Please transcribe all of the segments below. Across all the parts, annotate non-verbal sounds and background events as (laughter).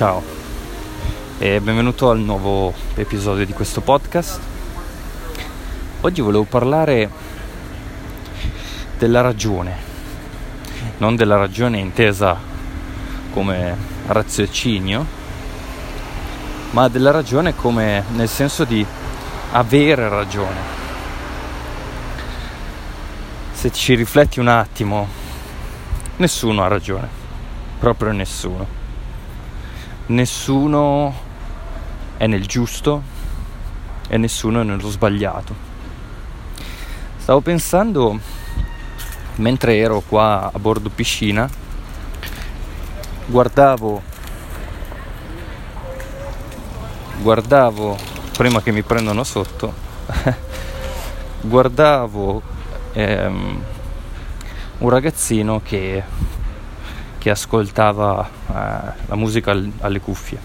Ciao e benvenuto al nuovo episodio di questo podcast. Oggi volevo parlare della ragione, non della ragione intesa come raziocinio, ma della ragione come nel senso di avere ragione. Se ci rifletti un attimo, nessuno ha ragione, proprio nessuno nessuno è nel giusto e nessuno è nello sbagliato. Stavo pensando mentre ero qua a bordo piscina, guardavo guardavo prima che mi prendano sotto (laughs) guardavo ehm, un ragazzino che che ascoltava eh, la musica al, alle cuffie.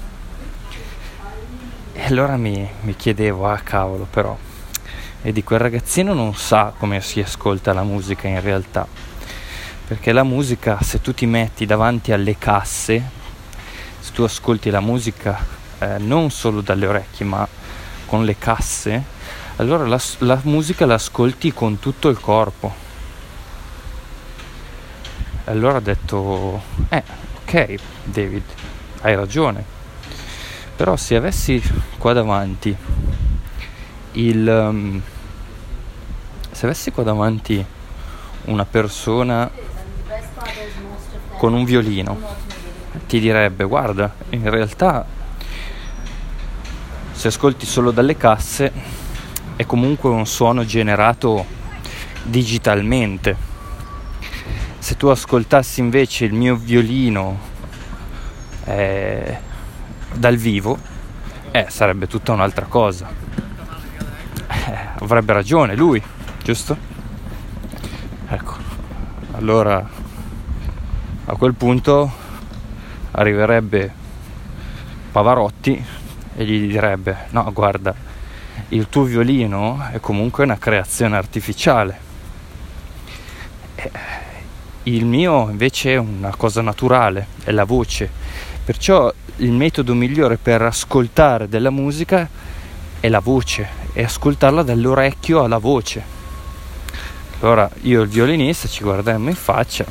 E allora mi, mi chiedevo, ah cavolo però, vedi quel ragazzino non sa come si ascolta la musica in realtà, perché la musica se tu ti metti davanti alle casse, se tu ascolti la musica eh, non solo dalle orecchie ma con le casse, allora la, la musica la ascolti con tutto il corpo allora ho detto, eh, ok David, hai ragione. Però se avessi qua davanti il... Um, se avessi qua davanti una persona con un violino, ti direbbe, guarda, in realtà se ascolti solo dalle casse è comunque un suono generato digitalmente se tu ascoltassi invece il mio violino eh, dal vivo, eh, sarebbe tutta un'altra cosa. Eh, avrebbe ragione lui, giusto? Ecco, allora a quel punto arriverebbe Pavarotti e gli direbbe no guarda il tuo violino è comunque una creazione artificiale eh, il mio invece è una cosa naturale, è la voce. Perciò il metodo migliore per ascoltare della musica è la voce, è ascoltarla dall'orecchio alla voce. Allora io e il violinista ci guarderemmo in faccia,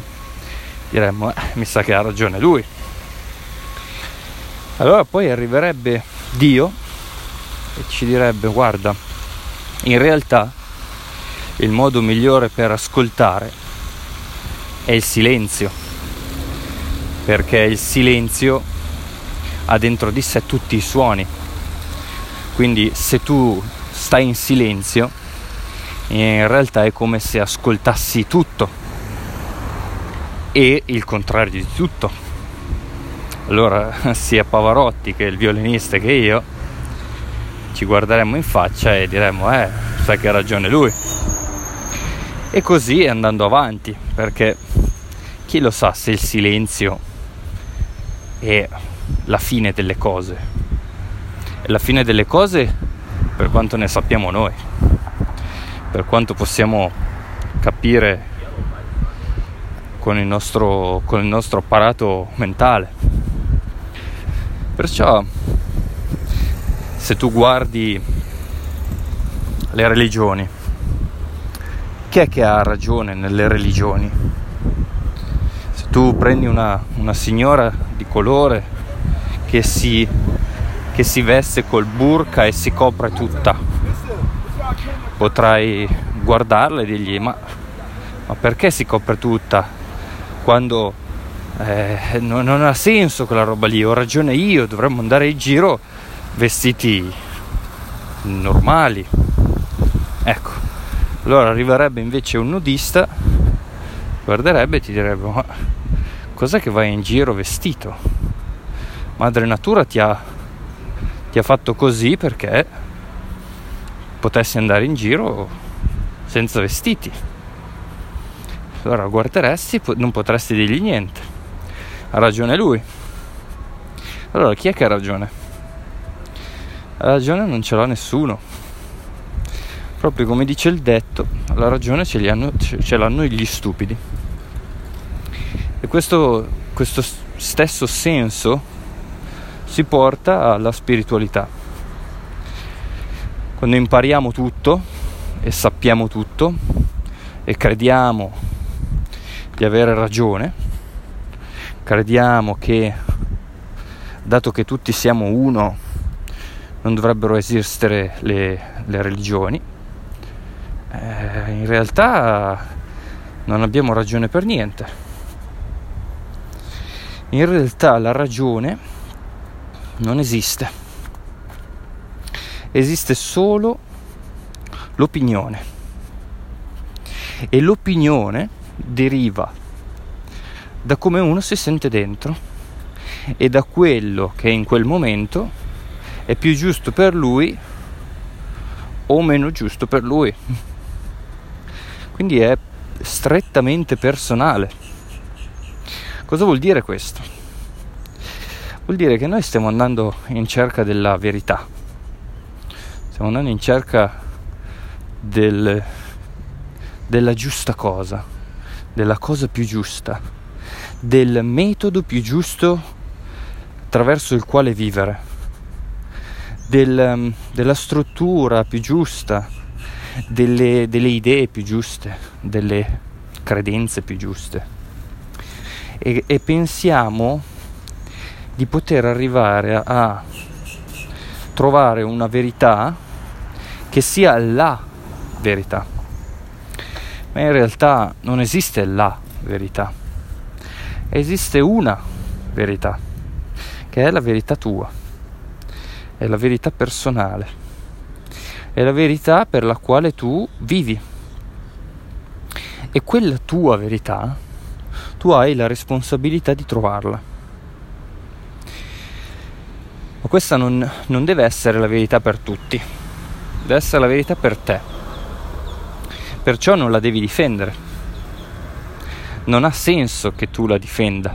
diremmo, eh, mi sa che ha ragione lui. Allora poi arriverebbe Dio e ci direbbe, guarda, in realtà il modo migliore per ascoltare è il silenzio, perché il silenzio ha dentro di sé tutti i suoni. Quindi se tu stai in silenzio, in realtà è come se ascoltassi tutto e il contrario di tutto. Allora (laughs) sia Pavarotti che il violinista che io ci guarderemmo in faccia e diremmo eh, sai che ha ragione lui. E così andando avanti, perché chi lo sa se il silenzio è la fine delle cose. È la fine delle cose per quanto ne sappiamo noi, per quanto possiamo capire con il nostro, con il nostro apparato mentale. Perciò se tu guardi le religioni, chi è che ha ragione nelle religioni? tu prendi una, una signora di colore che si, che si veste col burka e si copre tutta, potrai guardarla e dirgli ma, ma perché si copre tutta quando eh, non, non, ha senso quella roba lì, ho ragione io, dovremmo andare in giro vestiti normali. Ecco, allora arriverebbe invece un nudista, guarderebbe e ti direbbe ma cos'è che vai in giro vestito? Madre Natura ti ha, ti ha fatto così perché potessi andare in giro senza vestiti. Allora guarderesti, non potresti dirgli niente. Ha ragione lui. Allora chi è che ha ragione? La ragione non ce l'ha nessuno. Proprio come dice il detto, la ragione ce, hanno, ce l'hanno gli stupidi. E questo, questo stesso senso si porta alla spiritualità. Quando impariamo tutto e sappiamo tutto e crediamo di avere ragione, crediamo che dato che tutti siamo uno non dovrebbero esistere le, le religioni, eh, in realtà non abbiamo ragione per niente. In realtà la ragione non esiste, esiste solo l'opinione e l'opinione deriva da come uno si sente dentro e da quello che in quel momento è più giusto per lui o meno giusto per lui. Quindi è strettamente personale. Cosa vuol dire questo? Vuol dire che noi stiamo andando in cerca della verità, stiamo andando in cerca del, della giusta cosa, della cosa più giusta, del metodo più giusto attraverso il quale vivere, del, della struttura più giusta delle, delle idee più giuste, delle credenze più giuste. E, e pensiamo di poter arrivare a, a trovare una verità che sia la verità. Ma in realtà non esiste la verità, esiste una verità, che è la verità tua, è la verità personale è la verità per la quale tu vivi. E quella tua verità, tu hai la responsabilità di trovarla. Ma questa non, non deve essere la verità per tutti, deve essere la verità per te. Perciò non la devi difendere. Non ha senso che tu la difenda.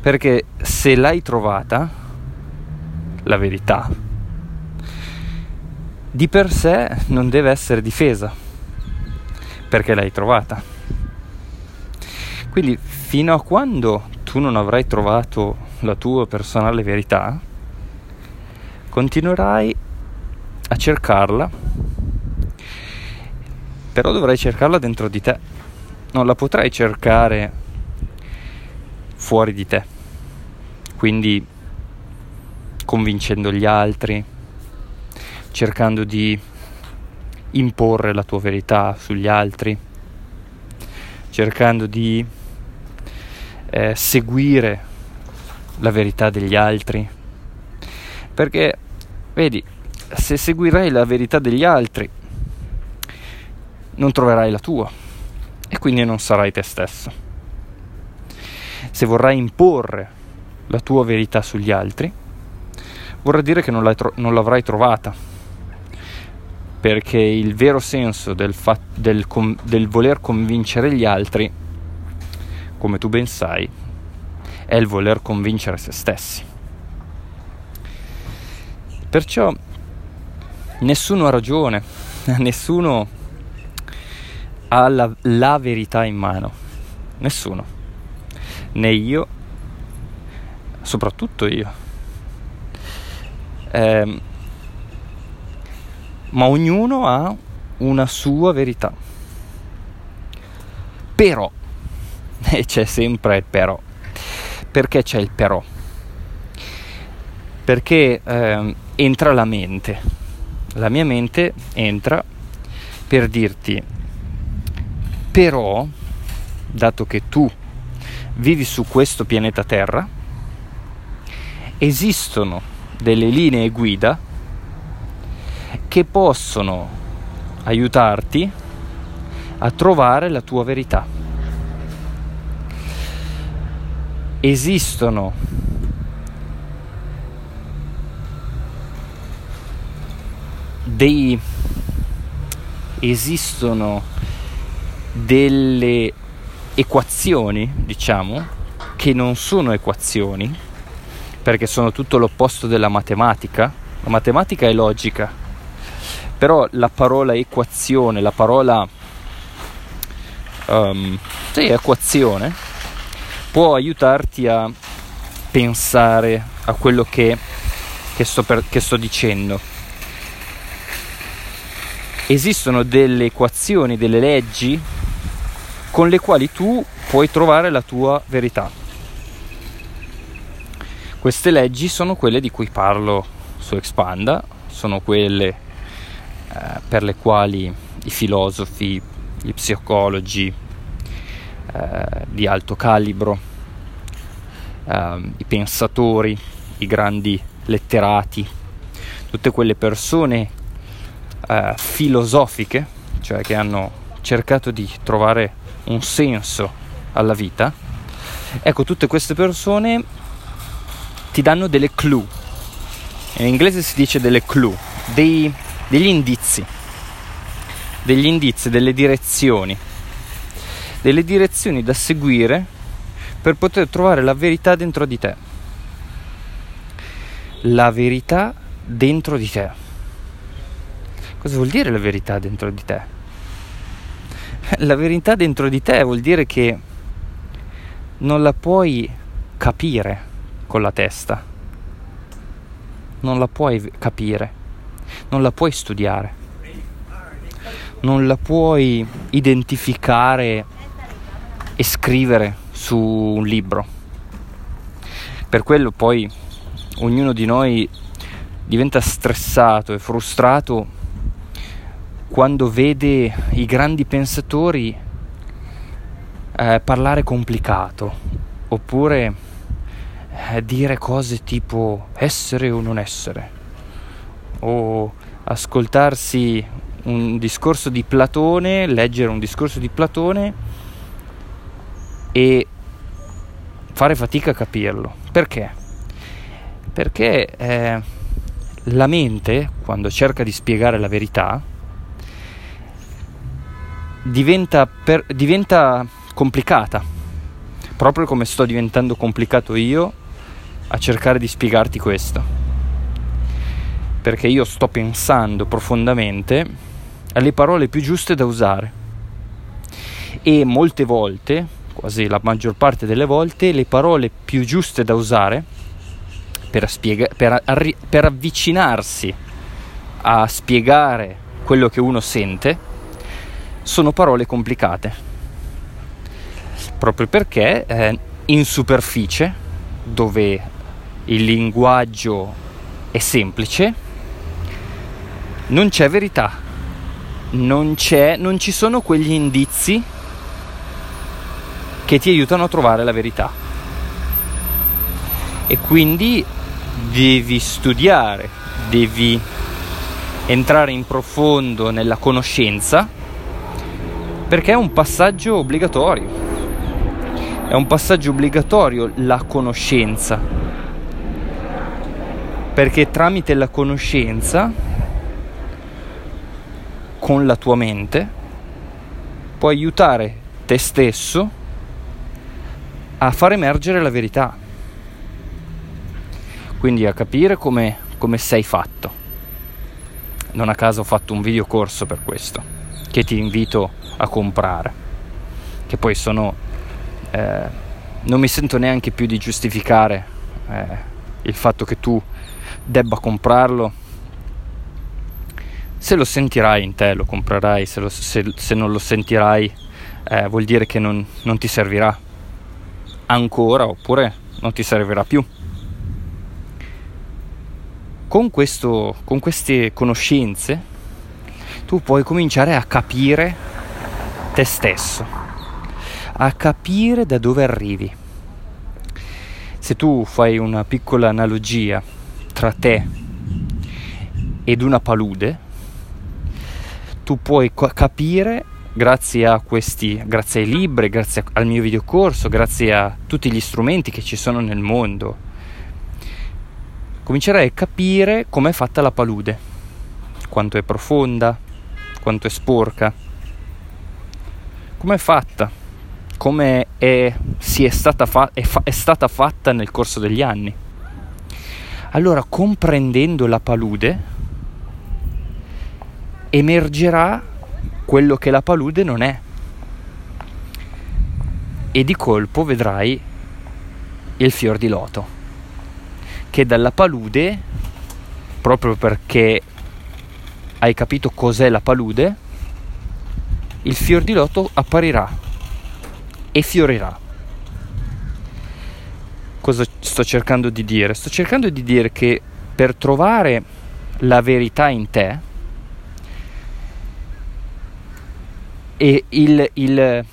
Perché se l'hai trovata, la verità, di per sé non deve essere difesa perché l'hai trovata. Quindi fino a quando tu non avrai trovato la tua personale verità, continuerai a cercarla, però dovrai cercarla dentro di te, non la potrai cercare fuori di te, quindi convincendo gli altri, cercando di imporre la tua verità sugli altri, cercando di eh, seguire la verità degli altri. Perché, vedi, se seguirai la verità degli altri, non troverai la tua e quindi non sarai te stesso. Se vorrai imporre la tua verità sugli altri, vorrà dire che non, tro- non l'avrai trovata perché il vero senso del, fa- del, com- del voler convincere gli altri, come tu ben sai, è il voler convincere se stessi. Perciò nessuno ha ragione, (laughs) nessuno ha la, la verità in mano, nessuno, né io, soprattutto io. Eh, ma ognuno ha una sua verità. Però, (laughs) e c'è sempre il però, perché c'è il però? Perché eh, entra la mente, la mia mente entra per dirti, però, dato che tu vivi su questo pianeta Terra, esistono delle linee guida che possono aiutarti a trovare la tua verità. Esistono dei esistono delle equazioni, diciamo, che non sono equazioni, perché sono tutto l'opposto della matematica. La matematica è logica, però la parola equazione, la parola um, sì, equazione può aiutarti a pensare a quello che, che, sto, per, che sto dicendo. Esistono delle equazioni, delle leggi con le quali tu puoi trovare la tua verità. Queste leggi sono quelle di cui parlo su Expanda, sono quelle eh, per le quali i filosofi, gli psicologi eh, di alto calibro, eh, i pensatori, i grandi letterati, tutte quelle persone eh, filosofiche, cioè che hanno cercato di trovare un senso alla vita, ecco tutte queste persone ti danno delle clue. In inglese si dice delle clue, dei, degli indizi, degli indizi, delle direzioni, delle direzioni da seguire per poter trovare la verità dentro di te. La verità dentro di te. Cosa vuol dire la verità dentro di te? La verità dentro di te vuol dire che non la puoi capire con la testa, non la puoi capire, non la puoi studiare, non la puoi identificare e scrivere su un libro. Per quello poi ognuno di noi diventa stressato e frustrato quando vede i grandi pensatori eh, parlare complicato oppure eh, dire cose tipo essere o non essere o ascoltarsi un discorso di Platone, leggere un discorso di Platone e fare fatica a capirlo. Perché? Perché eh, la mente, quando cerca di spiegare la verità, diventa, per, diventa complicata, proprio come sto diventando complicato io a cercare di spiegarti questo. Perché io sto pensando profondamente alle parole più giuste da usare. E molte volte, quasi la maggior parte delle volte, le parole più giuste da usare per, spiega- per, arri- per avvicinarsi a spiegare quello che uno sente sono parole complicate, proprio perché eh, in superficie, dove il linguaggio è semplice, non c'è verità, non, c'è, non ci sono quegli indizi che ti aiutano a trovare la verità. E quindi devi studiare, devi entrare in profondo nella conoscenza perché è un passaggio obbligatorio. È un passaggio obbligatorio la conoscenza. Perché tramite la conoscenza, con la tua mente, puoi aiutare te stesso a far emergere la verità. Quindi a capire come, come sei fatto. Non a caso ho fatto un video corso per questo, che ti invito a comprare, che poi sono... Eh, non mi sento neanche più di giustificare eh, il fatto che tu debba comprarlo. Se lo sentirai in te lo comprerai, se, lo, se, se non lo sentirai eh, vuol dire che non, non ti servirà ancora oppure non ti servirà più. Con, questo, con queste conoscenze tu puoi cominciare a capire te stesso, a capire da dove arrivi. Se tu fai una piccola analogia tra te ed una palude, tu puoi capire grazie a questi, grazie ai libri, grazie al mio videocorso, grazie a tutti gli strumenti che ci sono nel mondo, comincerai a capire com'è fatta la palude, quanto è profonda, quanto è sporca come è fatta, come è, è, stata fa- è, fa- è stata fatta nel corso degli anni. Allora, comprendendo la palude, emergerà quello che la palude non è. E di colpo vedrai il fior di loto. che dalla palude, proprio perché hai capito cos'è la palude, il fior di loto apparirà e fiorirà. Cosa sto cercando di dire? Sto cercando di dire che per trovare la verità in te e il, il,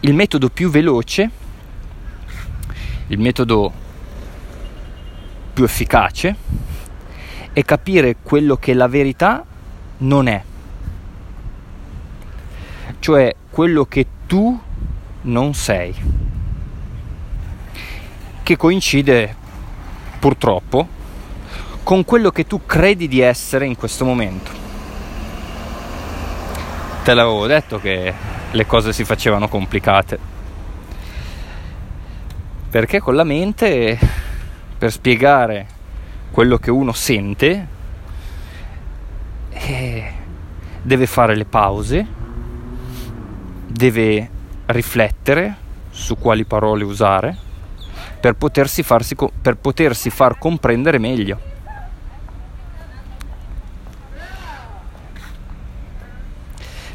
il metodo più veloce, il metodo più efficace, è capire quello che la verità non è, cioè quello che tu non sei, che coincide purtroppo con quello che tu credi di essere in questo momento. Te l'avevo detto che le cose si facevano complicate. Perché con la mente, per spiegare quello che uno sente, eh, deve fare le pause, deve riflettere su quali parole usare per potersi, farsi, per potersi far comprendere meglio.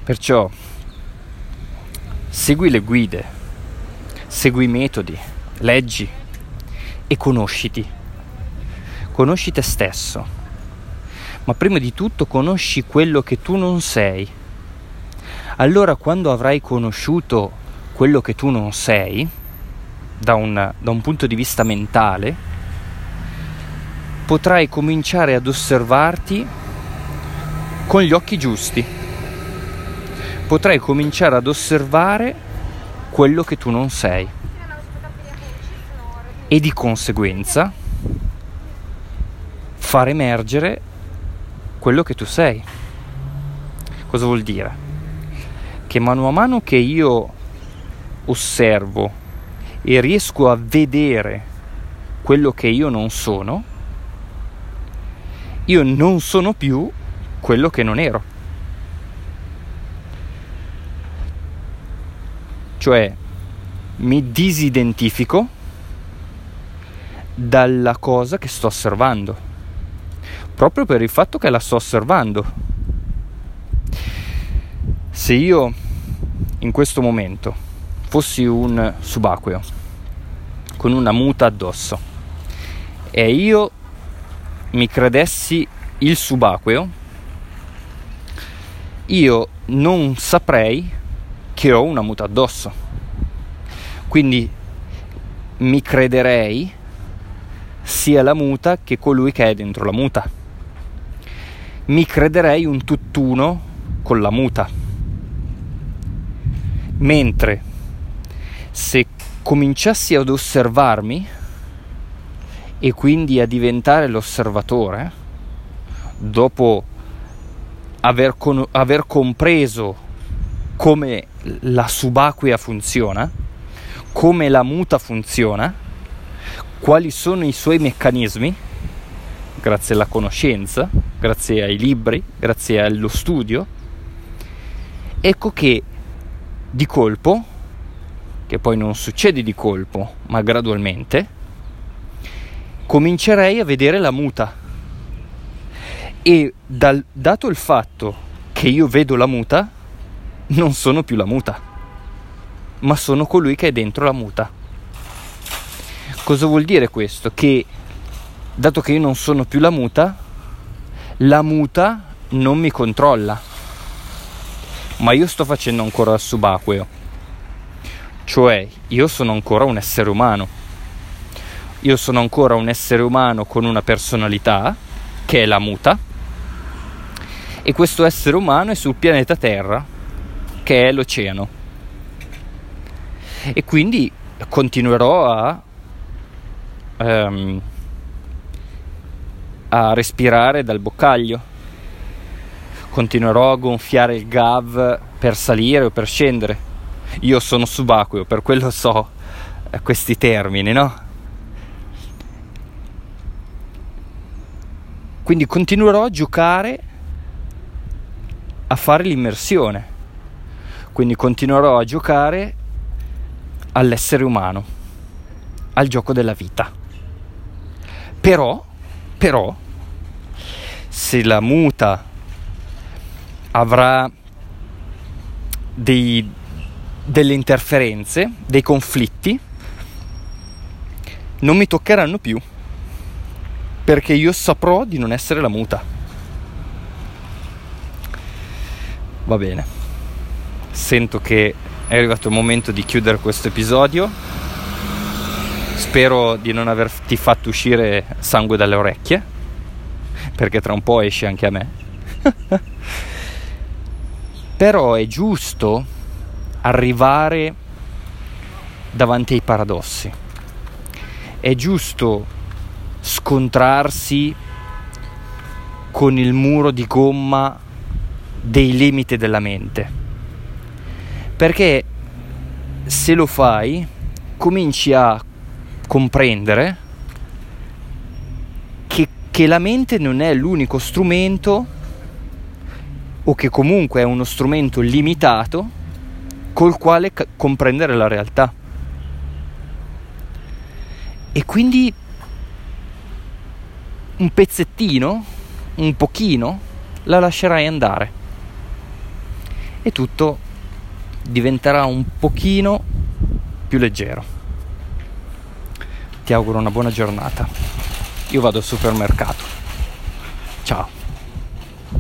Perciò segui le guide, segui i metodi, leggi e conosciti. Conosci te stesso, ma prima di tutto conosci quello che tu non sei. Allora quando avrai conosciuto quello che tu non sei, da un, da un punto di vista mentale, potrai cominciare ad osservarti con gli occhi giusti. Potrai cominciare ad osservare quello che tu non sei. E di conseguenza far emergere quello che tu sei. Cosa vuol dire? Che mano a mano che io osservo e riesco a vedere quello che io non sono, io non sono più quello che non ero. Cioè mi disidentifico dalla cosa che sto osservando, proprio per il fatto che la sto osservando. Se io in questo momento fossi un subacqueo con una muta addosso e io mi credessi il subacqueo, io non saprei che ho una muta addosso. Quindi mi crederei sia la muta che colui che è dentro la muta. Mi crederei un tutt'uno con la muta. Mentre se cominciassi ad osservarmi e quindi a diventare l'osservatore, dopo aver, con- aver compreso come la subacquea funziona, come la muta funziona, quali sono i suoi meccanismi, grazie alla conoscenza, grazie ai libri, grazie allo studio, ecco che di colpo che poi non succede di colpo, ma gradualmente, comincerei a vedere la muta. E dal, dato il fatto che io vedo la muta, non sono più la muta, ma sono colui che è dentro la muta. Cosa vuol dire questo? Che dato che io non sono più la muta, la muta non mi controlla, ma io sto facendo ancora il subacqueo cioè, io sono ancora un essere umano. Io sono ancora un essere umano con una personalità, che è la muta, e questo essere umano è sul pianeta Terra, che è l'oceano. E quindi continuerò a, um, a respirare dal boccaglio, continuerò a gonfiare il gav per salire o per scendere io sono subacqueo, per quello so eh, questi termini, no? Quindi continuerò a giocare a fare l'immersione. Quindi continuerò a giocare all'essere umano, al gioco della vita. Però, però, se la muta avrà dei, delle interferenze, dei conflitti, non mi toccheranno più perché io saprò di non essere la muta. Va bene, sento che è arrivato il momento di chiudere questo episodio. Spero di non averti fatto uscire sangue dalle orecchie, perché tra un po' esce anche a me. (laughs) Però è giusto arrivare davanti ai paradossi. È giusto scontrarsi con il muro di gomma dei limiti della mente. Perché se lo fai, cominci a comprendere che, che la mente non è l'unico strumento o che comunque è uno strumento limitato col quale c- comprendere la realtà. E quindi un pezzettino, un pochino, la lascerai andare. E tutto diventerà un pochino più leggero. Ti auguro una buona giornata. Io vado al supermercato. Ciao.